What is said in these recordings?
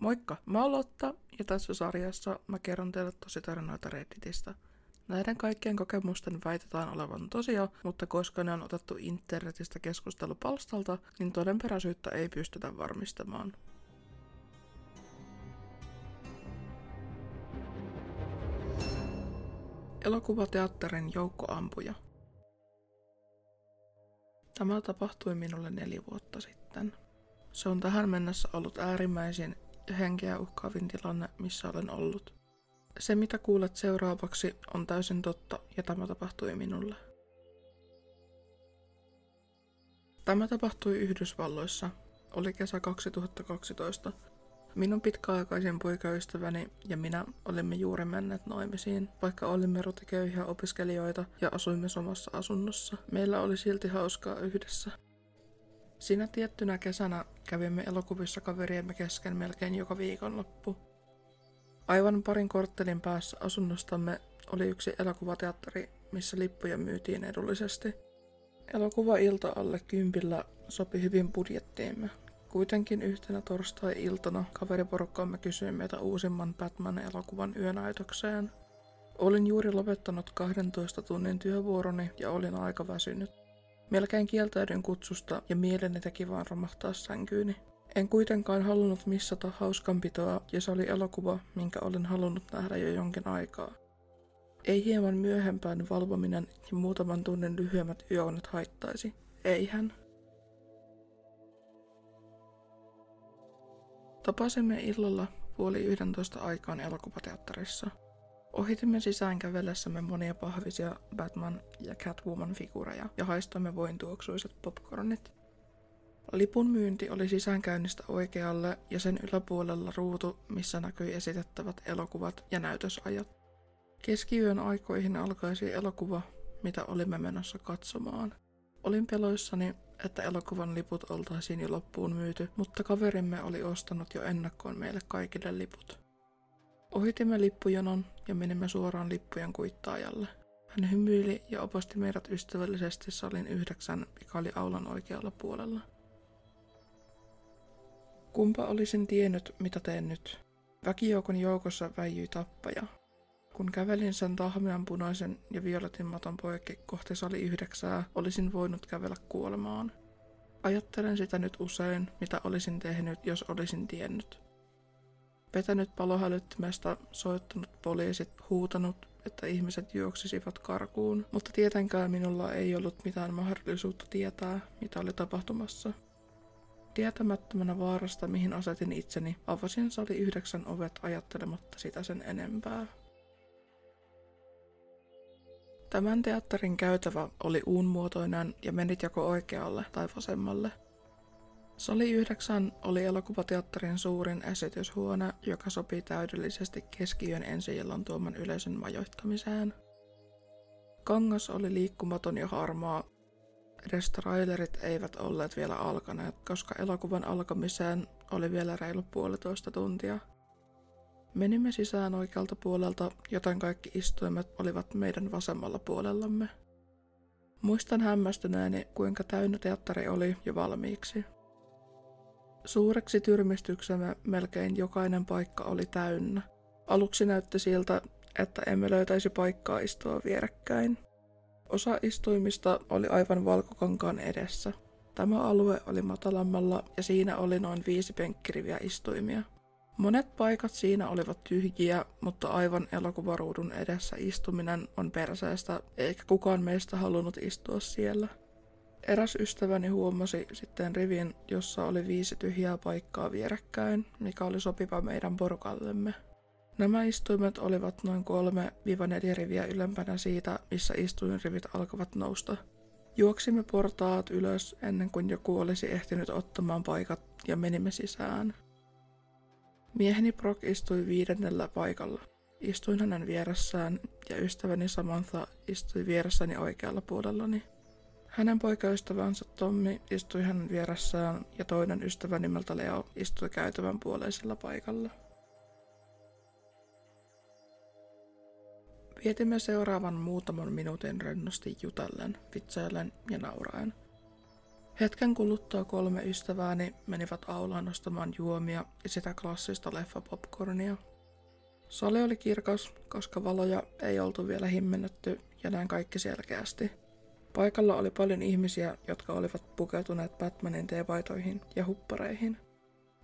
Moikka, mä oon Lotta ja tässä sarjassa mä kerron teille tosi tarinoita Redditistä. Näiden kaikkien kokemusten väitetään olevan tosia, mutta koska ne on otettu internetistä keskustelupalstalta, niin todenperäisyyttä ei pystytä varmistamaan. Elokuvateatterin joukkoampuja. Tämä tapahtui minulle neljä vuotta sitten. Se on tähän mennessä ollut äärimmäisin henkeä uhkaavin tilanne, missä olen ollut. Se, mitä kuulet seuraavaksi, on täysin totta ja tämä tapahtui minulle. Tämä tapahtui Yhdysvalloissa. Oli kesä 2012. Minun pitkäaikaisen poikaystäväni ja minä olimme juuri menneet naimisiin, vaikka olimme rotiköyhiä opiskelijoita ja asuimme samassa asunnossa. Meillä oli silti hauskaa yhdessä. Siinä tiettynä kesänä kävimme elokuvissa kaveriemme kesken melkein joka viikonloppu. Aivan parin korttelin päässä asunnostamme oli yksi elokuvateatteri, missä lippuja myytiin edullisesti. Elokuva-ilta alle kympillä sopi hyvin budjettiimme. Kuitenkin yhtenä torstai-iltana kaveriporukkaamme kysyi meitä uusimman Batman-elokuvan yönäytökseen. Olin juuri lopettanut 12 tunnin työvuoroni ja olin aika väsynyt. Melkein kieltäydyin kutsusta ja mieleni teki vaan romahtaa sänkyyni. En kuitenkaan halunnut missata hauskanpitoa ja se oli elokuva, minkä olen halunnut nähdä jo jonkin aikaa. Ei hieman myöhempään valvominen ja muutaman tunnin lyhyemmät yöunet haittaisi. Eihän. Tapasimme illalla puoli yhdentoista aikaan elokuvateatterissa. Ohitimme sisään kävellessämme monia pahvisia Batman- ja Catwoman-figureja ja haistoimme vointuoksuiset popcornit. Lipun myynti oli sisäänkäynnistä oikealle ja sen yläpuolella ruutu, missä näkyi esitettävät elokuvat ja näytösajat. Keskiyön aikoihin alkaisi elokuva, mitä olimme menossa katsomaan. Olin peloissani, että elokuvan liput oltaisiin jo loppuun myyty, mutta kaverimme oli ostanut jo ennakkoon meille kaikille liput. Ohitimme lippujonon ja menimme suoraan lippujen kuittaajalle. Hän hymyili ja opasti meidät ystävällisesti salin yhdeksän, mikä oli aulan oikealla puolella. Kumpa olisin tiennyt, mitä teen nyt? Väkijoukon joukossa väijyi tappaja. Kun kävelin sen tahmean punaisen ja violetin maton poikki kohti sali yhdeksää, olisin voinut kävellä kuolemaan. Ajattelen sitä nyt usein, mitä olisin tehnyt, jos olisin tiennyt. Vetänyt palohälyttimestä, soittanut poliisit, huutanut, että ihmiset juoksisivat karkuun, mutta tietenkään minulla ei ollut mitään mahdollisuutta tietää, mitä oli tapahtumassa. Tietämättömänä vaarasta, mihin asetin itseni, avasin sali yhdeksän ovet ajattelematta sitä sen enempää. Tämän teatterin käytävä oli uunmuotoinen ja menit joko oikealle tai vasemmalle. Sali 9 oli elokuvateatterin suurin esityshuone, joka sopii täydellisesti keskiyön ensi tuoman yleisön majoittamiseen. Kangas oli liikkumaton ja harmaa. Edes trailerit eivät olleet vielä alkaneet, koska elokuvan alkamiseen oli vielä reilu puolitoista tuntia. Menimme sisään oikealta puolelta, joten kaikki istuimet olivat meidän vasemmalla puolellamme. Muistan hämmästyneeni, kuinka täynnä teatteri oli jo valmiiksi. Suureksi tyrmistyksemme melkein jokainen paikka oli täynnä. Aluksi näytti siltä, että emme löytäisi paikkaa istua vierekkäin. Osa istuimista oli aivan valkokankaan edessä. Tämä alue oli matalammalla ja siinä oli noin viisi penkkiriviä istuimia. Monet paikat siinä olivat tyhjiä, mutta aivan elokuvaruudun edessä istuminen on perseestä, eikä kukaan meistä halunnut istua siellä. Eräs ystäväni huomasi sitten rivin, jossa oli viisi tyhjää paikkaa vierekkäin, mikä oli sopiva meidän porukallemme. Nämä istuimet olivat noin 3-4 riviä ylempänä siitä, missä istuinrivit alkavat nousta. Juoksimme portaat ylös ennen kuin joku olisi ehtinyt ottamaan paikat ja menimme sisään. Mieheni Brock istui viidennellä paikalla. Istuin hänen vieressään ja ystäväni Samantha istui vieressäni oikealla puolellani. Hänen poikaystävänsä Tommi istui hänen vieressään ja toinen ystävä nimeltä Leo istui käytävän puoleisella paikalla. Vietimme seuraavan muutaman minuutin rennosti jutellen, vitsaillen ja nauraen. Hetken kuluttua kolme ystävääni menivät aulaan nostamaan juomia ja sitä klassista leffapopcornia. Sali oli kirkas, koska valoja ei oltu vielä himmennetty ja näin kaikki selkeästi. Paikalla oli paljon ihmisiä, jotka olivat pukeutuneet Batmanin teepaitoihin ja huppareihin.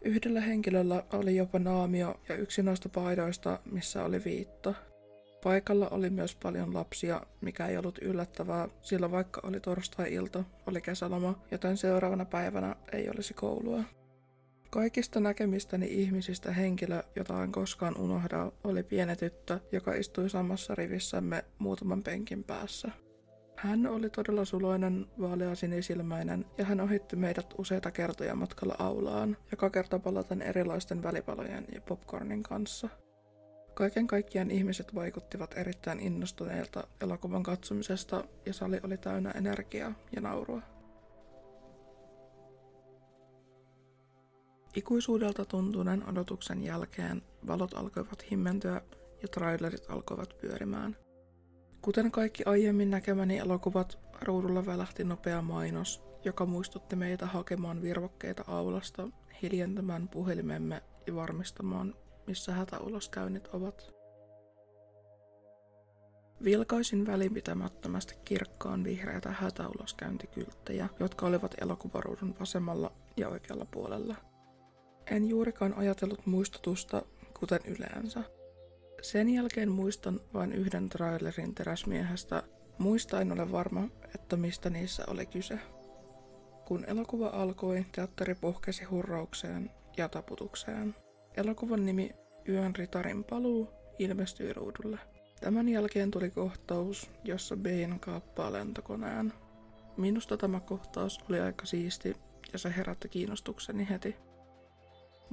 Yhdellä henkilöllä oli jopa naamio ja yksi noista paidoista, missä oli viitta. Paikalla oli myös paljon lapsia, mikä ei ollut yllättävää, sillä vaikka oli torstai-ilta, oli kesäloma, joten seuraavana päivänä ei olisi koulua. Kaikista näkemistäni ihmisistä henkilö, jota en koskaan unohda, oli pieni tyttö, joka istui samassa rivissämme muutaman penkin päässä. Hän oli todella suloinen, vaalea sinisilmäinen ja hän ohitti meidät useita kertoja matkalla aulaan, joka kerta palaten erilaisten välipalojen ja popcornin kanssa. Kaiken kaikkiaan ihmiset vaikuttivat erittäin innostuneilta elokuvan katsomisesta ja sali oli täynnä energiaa ja naurua. Ikuisuudelta tuntuneen odotuksen jälkeen valot alkoivat himmentyä ja trailerit alkoivat pyörimään. Kuten kaikki aiemmin näkemäni elokuvat, ruudulla välähti nopea mainos, joka muistutti meitä hakemaan virvokkeita aulasta, hiljentämään puhelimemme ja varmistamaan, missä hätäuloskäynnit ovat. Vilkaisin välinpitämättömästi kirkkaan vihreitä hätäuloskäyntikylttejä, jotka olivat elokuvaruudun vasemmalla ja oikealla puolella. En juurikaan ajatellut muistutusta, kuten yleensä. Sen jälkeen muistan vain yhden trailerin teräsmiehestä. Muista en ole varma, että mistä niissä oli kyse. Kun elokuva alkoi, teatteri puhkesi hurraukseen ja taputukseen. Elokuvan nimi Yön ritarin paluu ilmestyi ruudulle. Tämän jälkeen tuli kohtaus, jossa Bane kaappaa lentokoneen. Minusta tämä kohtaus oli aika siisti ja se herätti kiinnostukseni heti.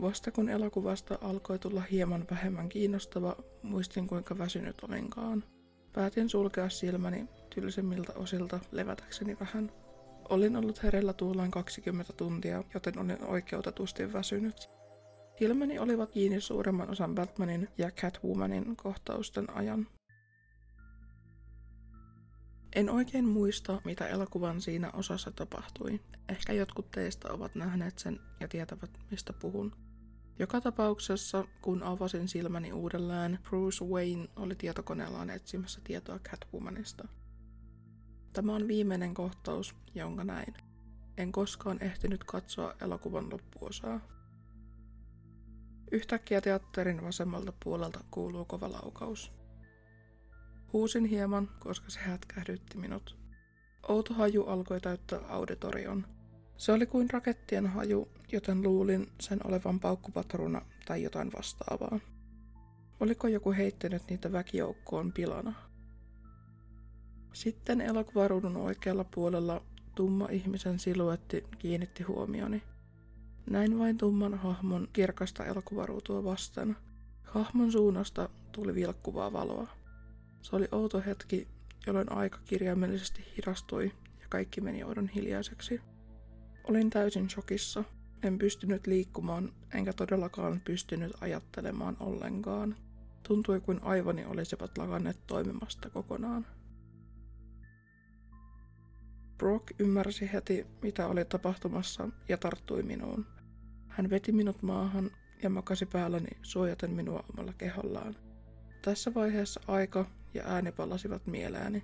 Vasta kun elokuvasta alkoi tulla hieman vähemmän kiinnostava, muistin kuinka väsynyt olinkaan. Päätin sulkea silmäni tylsimmiltä osilta levätäkseni vähän. Olin ollut hereillä tuolloin 20 tuntia, joten olin oikeutetusti väsynyt. Silmäni olivat kiinni suuremman osan Batmanin ja Catwomanin kohtausten ajan. En oikein muista, mitä elokuvan siinä osassa tapahtui. Ehkä jotkut teistä ovat nähneet sen ja tietävät, mistä puhun. Joka tapauksessa, kun avasin silmäni uudelleen, Bruce Wayne oli tietokoneellaan etsimässä tietoa Catwomanista. Tämä on viimeinen kohtaus, jonka näin. En koskaan ehtinyt katsoa elokuvan loppuosaa. Yhtäkkiä teatterin vasemmalta puolelta kuuluu kova laukaus. Huusin hieman, koska se hätkähdytti minut. Outo haju alkoi täyttää auditorion. Se oli kuin rakettien haju, joten luulin sen olevan paukkupatruna tai jotain vastaavaa. Oliko joku heittänyt niitä väkijoukkoon pilana? Sitten elokuvaruudun oikealla puolella tumma ihmisen siluetti kiinnitti huomioni. Näin vain tumman hahmon kirkasta elokuvaruutua vasten. Hahmon suunnasta tuli vilkkuvaa valoa. Se oli outo hetki, jolloin aika kirjaimellisesti hidastui ja kaikki meni oudon hiljaiseksi. Olin täysin shokissa. En pystynyt liikkumaan, enkä todellakaan pystynyt ajattelemaan ollenkaan. Tuntui kuin aivoni olisivat lakanneet toimimasta kokonaan. Brock ymmärsi heti, mitä oli tapahtumassa ja tarttui minuun. Hän veti minut maahan ja makasi päälläni suojaten minua omalla kehollaan. Tässä vaiheessa aika ja ääni palasivat mieleeni.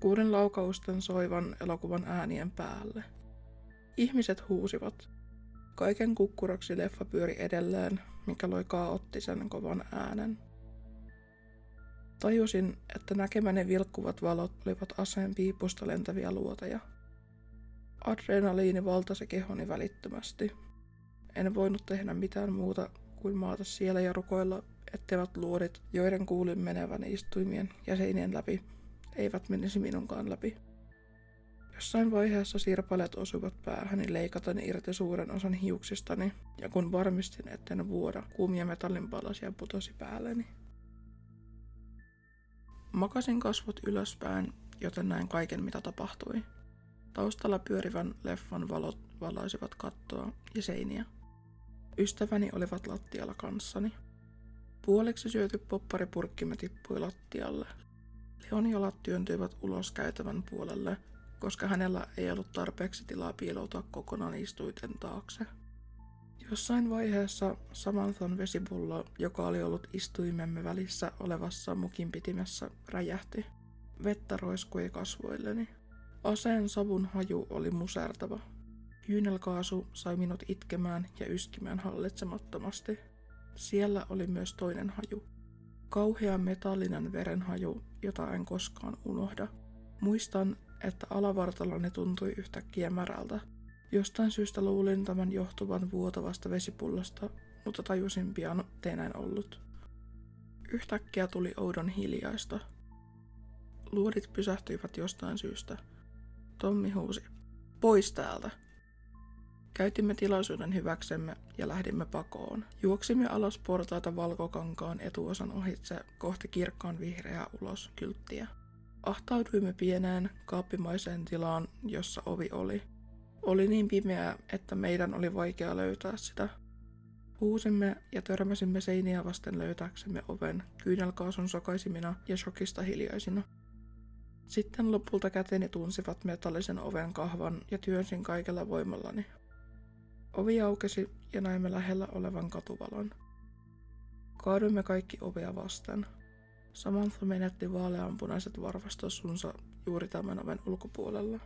Kuuden laukausten soivan elokuvan äänien päälle. Ihmiset huusivat. Kaiken kukkuraksi leffa pyöri edelleen, mikä loi kaoottisen kovan äänen. Tajusin, että näkemäni vilkkuvat valot olivat aseen piipusta lentäviä luoteja. Adrenaliini valtasi kehoni välittömästi. En voinut tehdä mitään muuta kuin maata siellä ja rukoilla, etteivät luodit, joiden kuulin menevän istuimien ja seinien läpi, eivät menisi minunkaan läpi. Jossain vaiheessa sirpaleet osuivat päähäni leikaten irti suuren osan hiuksistani, ja kun varmistin, etten vuoda, kuumia metallinpalasia putosi päälleni. Makasin kasvot ylöspäin, joten näin kaiken mitä tapahtui. Taustalla pyörivän leffan valot valaisivat kattoa ja seiniä. Ystäväni olivat lattialla kanssani. Puoliksi syöty popparipurkkimme tippui lattialle. Leon jalat työntyivät ulos käytävän puolelle, koska hänellä ei ollut tarpeeksi tilaa piiloutua kokonaan istuiten taakse. Jossain vaiheessa Samanthan vesipullo, joka oli ollut istuimemme välissä olevassa mukin pitimessä, räjähti. Vettä roiskui kasvoilleni. Aseen savun haju oli musertava. Kyynelkaasu sai minut itkemään ja yskimään hallitsemattomasti. Siellä oli myös toinen haju. Kauhea metallinen verenhaju, jota en koskaan unohda. Muistan, että alavartaloni tuntui yhtäkkiä märältä. Jostain syystä luulin tämän johtuvan vuotavasta vesipullosta, mutta tajusin pian, ettei näin ollut. Yhtäkkiä tuli oudon hiljaista. Luodit pysähtyivät jostain syystä. Tommi huusi. Pois täältä! Käytimme tilaisuuden hyväksemme ja lähdimme pakoon. Juoksimme alas portaita valkokankaan etuosan ohitse kohti kirkkaan vihreää ulos kylttiä. Ahtauduimme pieneen, kaappimaiseen tilaan, jossa ovi oli. Oli niin pimeää, että meidän oli vaikea löytää sitä. Huusimme ja törmäsimme seiniä vasten löytääksemme oven, kyynelkaasun sokaisimina ja shokista hiljaisina. Sitten lopulta käteni tunsivat metallisen oven kahvan ja työnsin kaikella voimallani. Ovi aukesi ja näimme lähellä olevan katuvalon. Kaaduimme kaikki ovea vasten. Samantha menetti vaaleanpunaiset varvastossunsa juuri tämän oven ulkopuolella.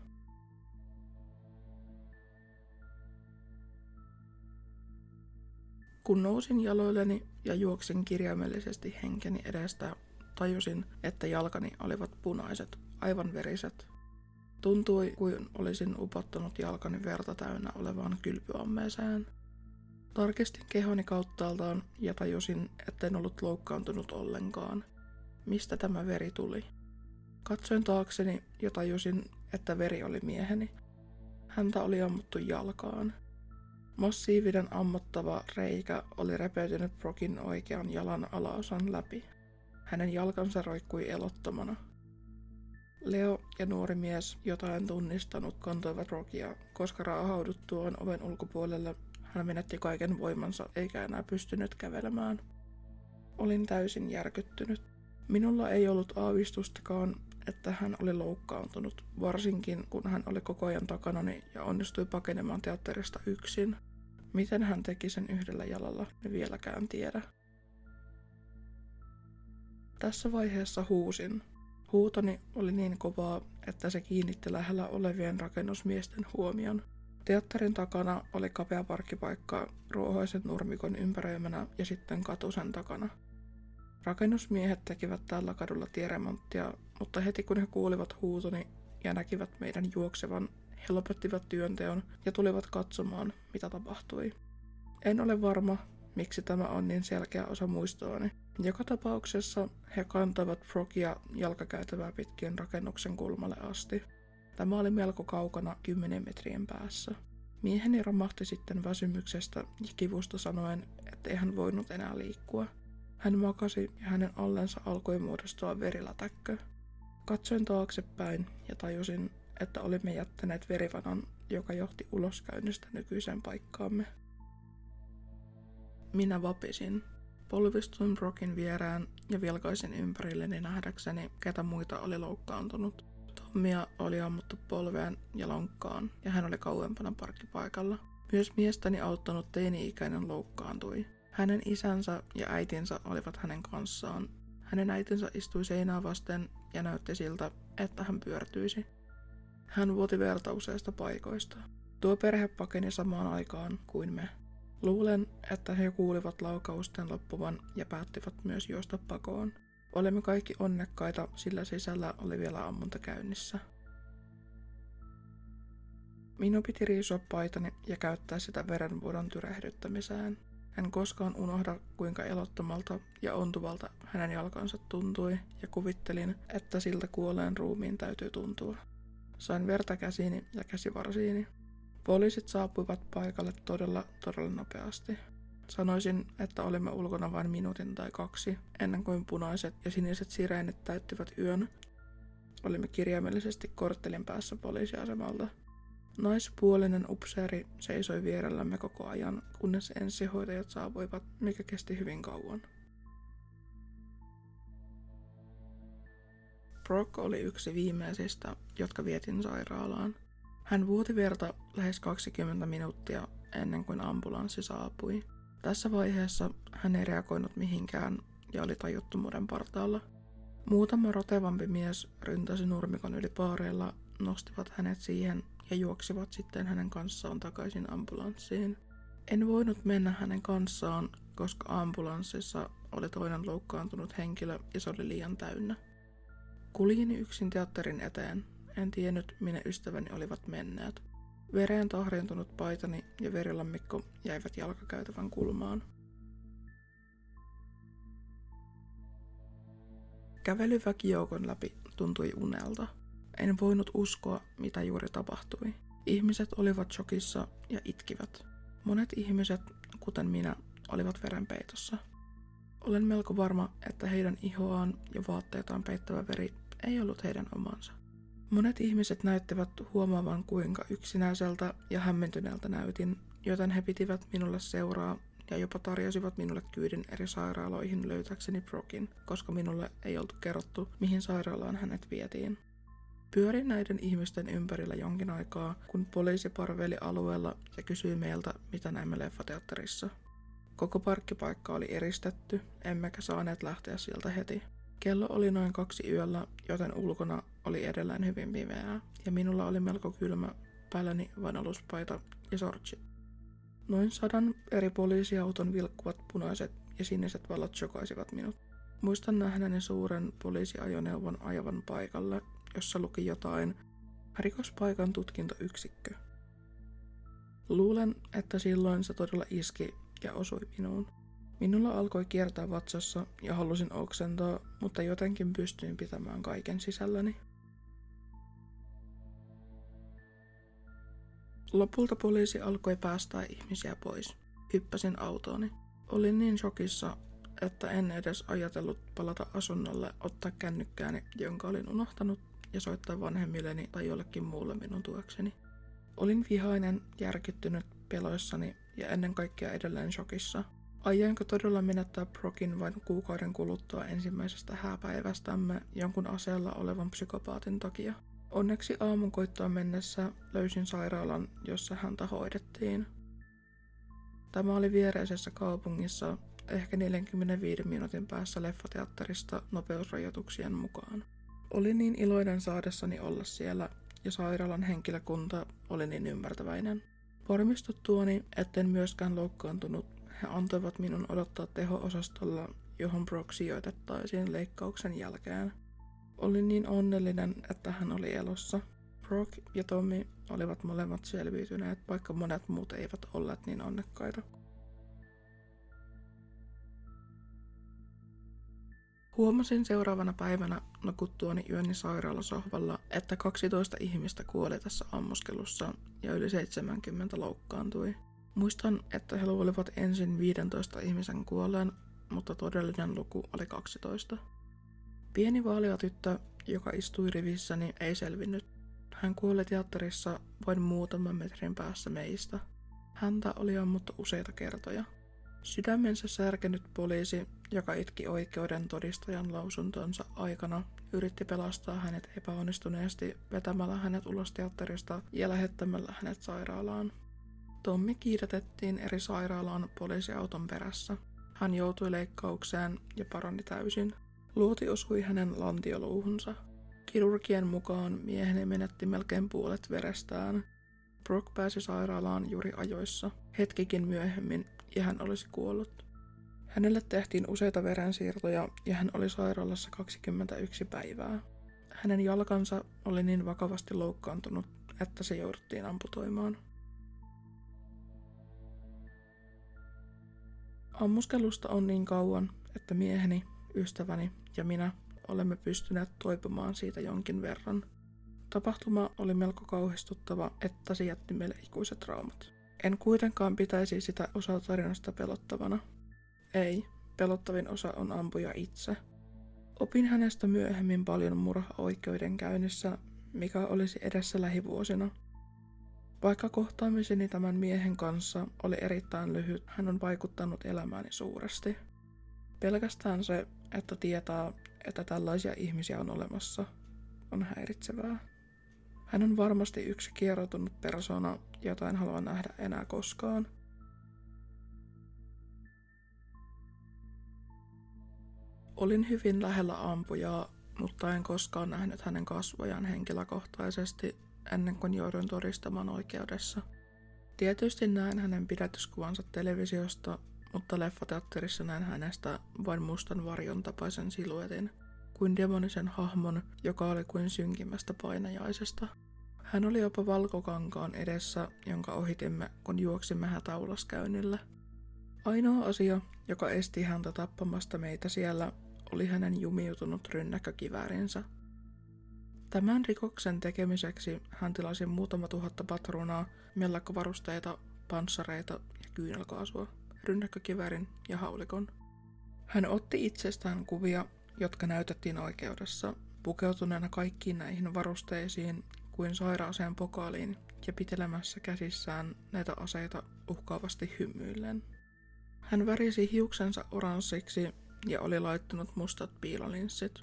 Kun nousin jaloilleni ja juoksin kirjaimellisesti henkeni edestä, tajusin, että jalkani olivat punaiset, aivan veriset. Tuntui kuin olisin upottanut jalkani verta täynnä olevaan kylpyammeeseen. Tarkistin kehoni kauttaaltaan ja tajusin, etten ollut loukkaantunut ollenkaan. Mistä tämä veri tuli? Katsoin taakseni ja tajusin, että veri oli mieheni. Häntä oli ammuttu jalkaan. Massiivinen ammottava reikä oli repeytynyt Brokin oikean jalan alaosan läpi. Hänen jalkansa roikkui elottomana. Leo ja nuori mies, jota en tunnistanut, kantoivat Brokia, koska raahauduttuaan oven ulkopuolelle hän menetti kaiken voimansa eikä enää pystynyt kävelemään. Olin täysin järkyttynyt. Minulla ei ollut aavistustakaan, että hän oli loukkaantunut, varsinkin kun hän oli koko ajan takanani ja onnistui pakenemaan teatterista yksin. Miten hän teki sen yhdellä jalalla, en vieläkään tiedä. Tässä vaiheessa huusin. Huutoni oli niin kovaa, että se kiinnitti lähellä olevien rakennusmiesten huomion. Teatterin takana oli kapea parkkipaikka ruohoisen nurmikon ympäröimänä ja sitten katu sen takana. Rakennusmiehet tekivät tällä kadulla tieremonttia, mutta heti kun he kuulivat huutoni ja näkivät meidän juoksevan, he lopettivat työnteon ja tulivat katsomaan, mitä tapahtui. En ole varma, miksi tämä on niin selkeä osa muistoani. Joka tapauksessa he kantoivat Frogia jalkakäytävää pitkien rakennuksen kulmalle asti. Tämä oli melko kaukana kymmenen metrien päässä. Mieheni romahti sitten väsymyksestä ja kivusta sanoen, ettei hän voinut enää liikkua. Hän makasi ja hänen allensa alkoi muodostua verilätäkkö. Katsoin taaksepäin ja tajusin, että olimme jättäneet verivanan, joka johti uloskäynnistä nykyiseen paikkaamme. Minä vapisin. Polvistuin Brokin vierään ja vilkaisin ympärilleni nähdäkseni, ketä muita oli loukkaantunut. Tommia oli ammuttu polveen ja lonkkaan, ja hän oli kauempana parkkipaikalla. Myös miestäni auttanut teini-ikäinen loukkaantui. Hänen isänsä ja äitinsä olivat hänen kanssaan. Hänen äitinsä istui seinää vasten ja näytti siltä, että hän pyörtyisi. Hän vuoti verta useista paikoista. Tuo perhe pakeni samaan aikaan kuin me. Luulen, että he kuulivat laukausten loppuvan ja päättivät myös juosta pakoon. Olemme kaikki onnekkaita, sillä sisällä oli vielä ammunta käynnissä. Minun piti riisua paitani ja käyttää sitä verenvuodon tyrehdyttämiseen. En koskaan unohda, kuinka elottomalta ja ontuvalta hänen jalkansa tuntui, ja kuvittelin, että siltä kuolleen ruumiin täytyy tuntua. Sain verta käsiini ja käsivarsiini. Poliisit saapuivat paikalle todella, todella nopeasti. Sanoisin, että olimme ulkona vain minuutin tai kaksi, ennen kuin punaiset ja siniset sireenit täyttivät yön. Olimme kirjaimellisesti korttelin päässä poliisiasemalta. Naispuolinen upseeri seisoi vierellämme koko ajan, kunnes ensihoitajat saapuivat, mikä kesti hyvin kauan. Brock oli yksi viimeisistä, jotka vietin sairaalaan. Hän vuoti verta lähes 20 minuuttia ennen kuin ambulanssi saapui. Tässä vaiheessa hän ei reagoinut mihinkään ja oli tajuttomuuden partaalla. Muutama rotevampi mies ryntäsi nurmikon yli paareilla, nostivat hänet siihen ja juoksivat sitten hänen kanssaan takaisin ambulanssiin. En voinut mennä hänen kanssaan, koska ambulanssissa oli toinen loukkaantunut henkilö ja se oli liian täynnä. Kuljin yksin teatterin eteen. En tiennyt, minne ystäväni olivat menneet. Vereen tahriintunut paitani ja verilammikko jäivät jalkakäytävän kulmaan. Kävely väkijoukon läpi tuntui unelta. En voinut uskoa, mitä juuri tapahtui. Ihmiset olivat shokissa ja itkivät. Monet ihmiset, kuten minä, olivat verenpeitossa. Olen melko varma, että heidän ihoaan ja vaatteitaan peittävä veri ei ollut heidän omansa. Monet ihmiset näyttivät huomaavan kuinka yksinäiseltä ja hämmentyneeltä näytin, joten he pitivät minulle seuraa ja jopa tarjosivat minulle kyydin eri sairaaloihin löytäkseni Brokin, koska minulle ei oltu kerrottu, mihin sairaalaan hänet vietiin. Pyörin näiden ihmisten ympärillä jonkin aikaa, kun poliisi parveili alueella ja kysyi meiltä, mitä näimme leffateatterissa. Koko parkkipaikka oli eristetty, emmekä saaneet lähteä sieltä heti. Kello oli noin kaksi yöllä, joten ulkona oli edelleen hyvin pimeää, ja minulla oli melko kylmä päälläni vain aluspaita ja sortsit. Noin sadan eri poliisiauton vilkkuvat punaiset ja siniset valot chokaisivat minut. Muistan nähneeni suuren poliisiajoneuvon ajavan paikalle, jossa luki jotain rikospaikan tutkintoyksikkö. Luulen, että silloin se todella iski ja osui minuun. Minulla alkoi kiertää vatsassa ja halusin oksentaa, mutta jotenkin pystyin pitämään kaiken sisälläni. Lopulta poliisi alkoi päästää ihmisiä pois. Hyppäsin autooni. Olin niin shokissa, että en edes ajatellut palata asunnolle ottaa kännykkääni, jonka olin unohtanut, ja soittaa vanhemmilleni tai jollekin muulle minun tuekseni. Olin vihainen, järkyttynyt, peloissani ja ennen kaikkea edelleen shokissa. Aioinko todella menettää Brokin vain kuukauden kuluttua ensimmäisestä hääpäivästämme jonkun aseella olevan psykopaatin takia? Onneksi aamun koittoa mennessä löysin sairaalan, jossa häntä hoidettiin. Tämä oli viereisessä kaupungissa, ehkä 45 minuutin päässä leffateatterista nopeusrajoituksien mukaan. Olin niin iloinen saadessani olla siellä, ja sairaalan henkilökunta oli niin ymmärtäväinen. Varmistuttuani, etten myöskään loukkaantunut, he antoivat minun odottaa teho-osastolla, johon Brock sijoitettaisiin leikkauksen jälkeen. Olin niin onnellinen, että hän oli elossa. Brock ja Tommy olivat molemmat selviytyneet, vaikka monet muut eivät olleet niin onnekkaita. Huomasin seuraavana päivänä nukuttuani yöni sairaalasohvalla, että 12 ihmistä kuoli tässä ammuskelussa ja yli 70 loukkaantui. Muistan, että he luulivat ensin 15 ihmisen kuolleen, mutta todellinen luku oli 12. Pieni vaalea tyttö, joka istui rivissäni, ei selvinnyt. Hän kuoli teatterissa vain muutaman metrin päässä meistä. Häntä oli ammuttu useita kertoja. Sydämensä särkenyt poliisi, joka itki oikeuden todistajan lausuntonsa aikana, yritti pelastaa hänet epäonnistuneesti vetämällä hänet ulos teatterista ja lähettämällä hänet sairaalaan. Tommi kiidätettiin eri sairaalaan poliisiauton perässä. Hän joutui leikkaukseen ja parani täysin. Luoti osui hänen lantioluuhunsa. Kirurgien mukaan mieheni menetti melkein puolet verestään. Brock pääsi sairaalaan juuri ajoissa. Hetkikin myöhemmin ja hän olisi kuollut. Hänelle tehtiin useita verensiirtoja ja hän oli sairaalassa 21 päivää. Hänen jalkansa oli niin vakavasti loukkaantunut, että se jouduttiin amputoimaan. Ammuskelusta on niin kauan, että mieheni, ystäväni ja minä olemme pystyneet toipumaan siitä jonkin verran. Tapahtuma oli melko kauhistuttava, että se jätti meille ikuiset traumat. En kuitenkaan pitäisi sitä osaa tarinasta pelottavana. Ei, pelottavin osa on ampuja itse. Opin hänestä myöhemmin paljon murha-oikeudenkäynnissä, mikä olisi edessä lähivuosina. Vaikka kohtaamiseni tämän miehen kanssa oli erittäin lyhyt, hän on vaikuttanut elämääni suuresti. Pelkästään se, että tietää, että tällaisia ihmisiä on olemassa, on häiritsevää. Hän on varmasti yksi kieroutunut persona, jota en halua nähdä enää koskaan. Olin hyvin lähellä ampujaa, mutta en koskaan nähnyt hänen kasvojaan henkilökohtaisesti ennen kuin jouduin todistamaan oikeudessa. Tietysti näin hänen pidätyskuvansa televisiosta, mutta leffateatterissa näin hänestä vain mustan varjon tapaisen siluetin, kuin demonisen hahmon, joka oli kuin synkimmästä painajaisesta. Hän oli jopa valkokankaan edessä, jonka ohitimme, kun juoksimme hätäulaskäynnillä. Ainoa asia, joka esti häntä tappamasta meitä siellä, oli hänen jumiutunut rynnäkkökiväärinsä. Tämän rikoksen tekemiseksi hän tilasi muutama tuhatta patruunaa, mellakkovarusteita, panssareita ja kyynelkaasua, rynnäkkökiväärin ja haulikon. Hän otti itsestään kuvia, jotka näytettiin oikeudessa, pukeutuneena kaikkiin näihin varusteisiin kuin sairaaseen pokaaliin ja pitelemässä käsissään näitä aseita uhkaavasti hymyillen. Hän värisi hiuksensa oranssiksi ja oli laittanut mustat piilolinssit.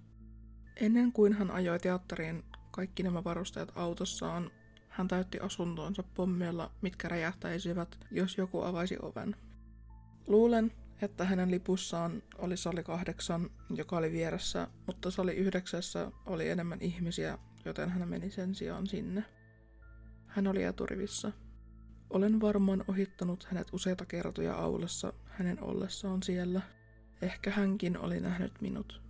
Ennen kuin hän ajoi teatteriin kaikki nämä varusteet autossaan, hän täytti asuntonsa pommeilla, mitkä räjähtäisivät, jos joku avaisi oven. Luulen, että hänen lipussaan oli sali kahdeksan, joka oli vieressä, mutta sali yhdeksässä oli enemmän ihmisiä, joten hän meni sen sijaan sinne. Hän oli eturivissa. Olen varmaan ohittanut hänet useita kertoja aulassa hänen ollessaan siellä. Ehkä hänkin oli nähnyt minut.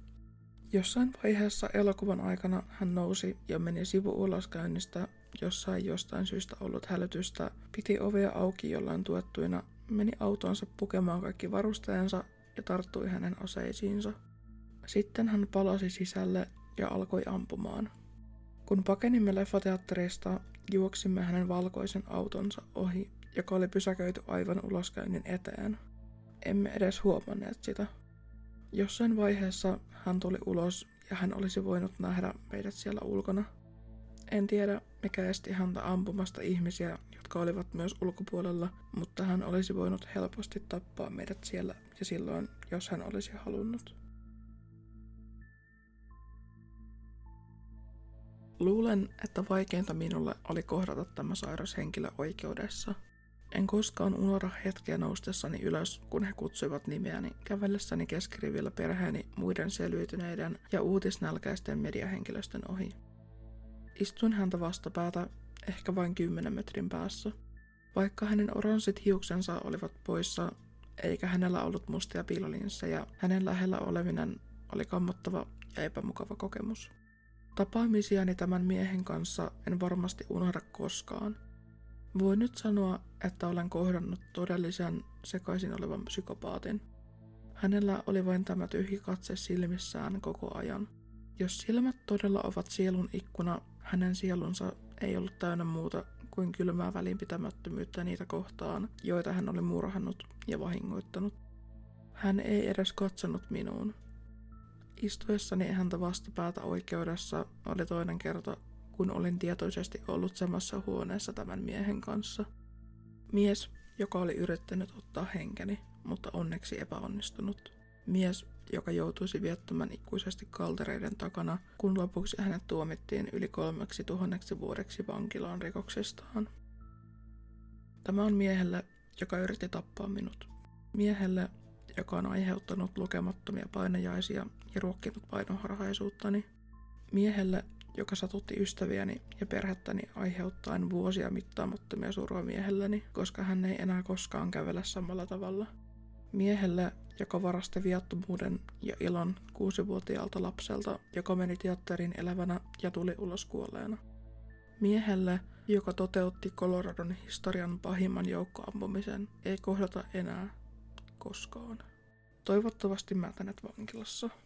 Jossain vaiheessa elokuvan aikana hän nousi ja meni sivu-uloskäynnistä, jossa ei jostain syystä ollut hälytystä, piti ovea auki jollain tuettuina, meni autonsa pukemaan kaikki varusteensa ja tarttui hänen aseisiinsa. Sitten hän palasi sisälle ja alkoi ampumaan. Kun pakenimme leffateatterista, juoksimme hänen valkoisen autonsa ohi, joka oli pysäköity aivan uloskäynnin eteen. Emme edes huomanneet sitä. Jossain vaiheessa hän tuli ulos ja hän olisi voinut nähdä meidät siellä ulkona. En tiedä, mikä esti häntä ampumasta ihmisiä, jotka olivat myös ulkopuolella, mutta hän olisi voinut helposti tappaa meidät siellä ja silloin, jos hän olisi halunnut. Luulen, että vaikeinta minulle oli kohdata tämä sairas henkilö oikeudessa. En koskaan unohda hetkeä noustessani ylös, kun he kutsuivat nimeäni kävellessäni keskirivillä perheeni muiden selviytyneiden ja uutisnälkäisten mediahenkilöstön ohi. Istuin häntä vastapäätä, ehkä vain kymmenen metrin päässä. Vaikka hänen oranssit hiuksensa olivat poissa, eikä hänellä ollut mustia piilolinssejä, hänen lähellä oleminen oli kammottava ja epämukava kokemus. Tapaamisiani tämän miehen kanssa en varmasti unohda koskaan. Voin nyt sanoa, että olen kohdannut todellisen sekaisin olevan psykopaatin. Hänellä oli vain tämä tyhji katse silmissään koko ajan. Jos silmät todella ovat sielun ikkuna, hänen sielunsa ei ollut täynnä muuta kuin kylmää välinpitämättömyyttä niitä kohtaan, joita hän oli murhannut ja vahingoittanut. Hän ei edes katsonut minuun, Istuessani häntä vastapäätä oikeudessa oli toinen kerta, kun olin tietoisesti ollut samassa huoneessa tämän miehen kanssa. Mies, joka oli yrittänyt ottaa henkeni, mutta onneksi epäonnistunut. Mies, joka joutuisi viettämään ikuisesti kaltereiden takana, kun lopuksi hänet tuomittiin yli kolmeksi tuhanneksi vuodeksi vankilaan rikoksestaan. Tämä on miehelle, joka yritti tappaa minut. Miehelle, joka on aiheuttanut lukemattomia painajaisia ja ruokkinut painoharhaisuuttani. Miehelle, joka satutti ystäviäni ja perhettäni aiheuttaen vuosia mittaamattomia surua miehelläni, koska hän ei enää koskaan kävele samalla tavalla. Miehelle, joka varasti viattomuuden ja ilon kuusivuotiaalta lapselta, joka meni teatterin elävänä ja tuli ulos kuolleena. Miehelle, joka toteutti Coloradon historian pahimman joukkoampumisen, ei kohdata enää koskaan. Toivottavasti mä tänet vankilassa.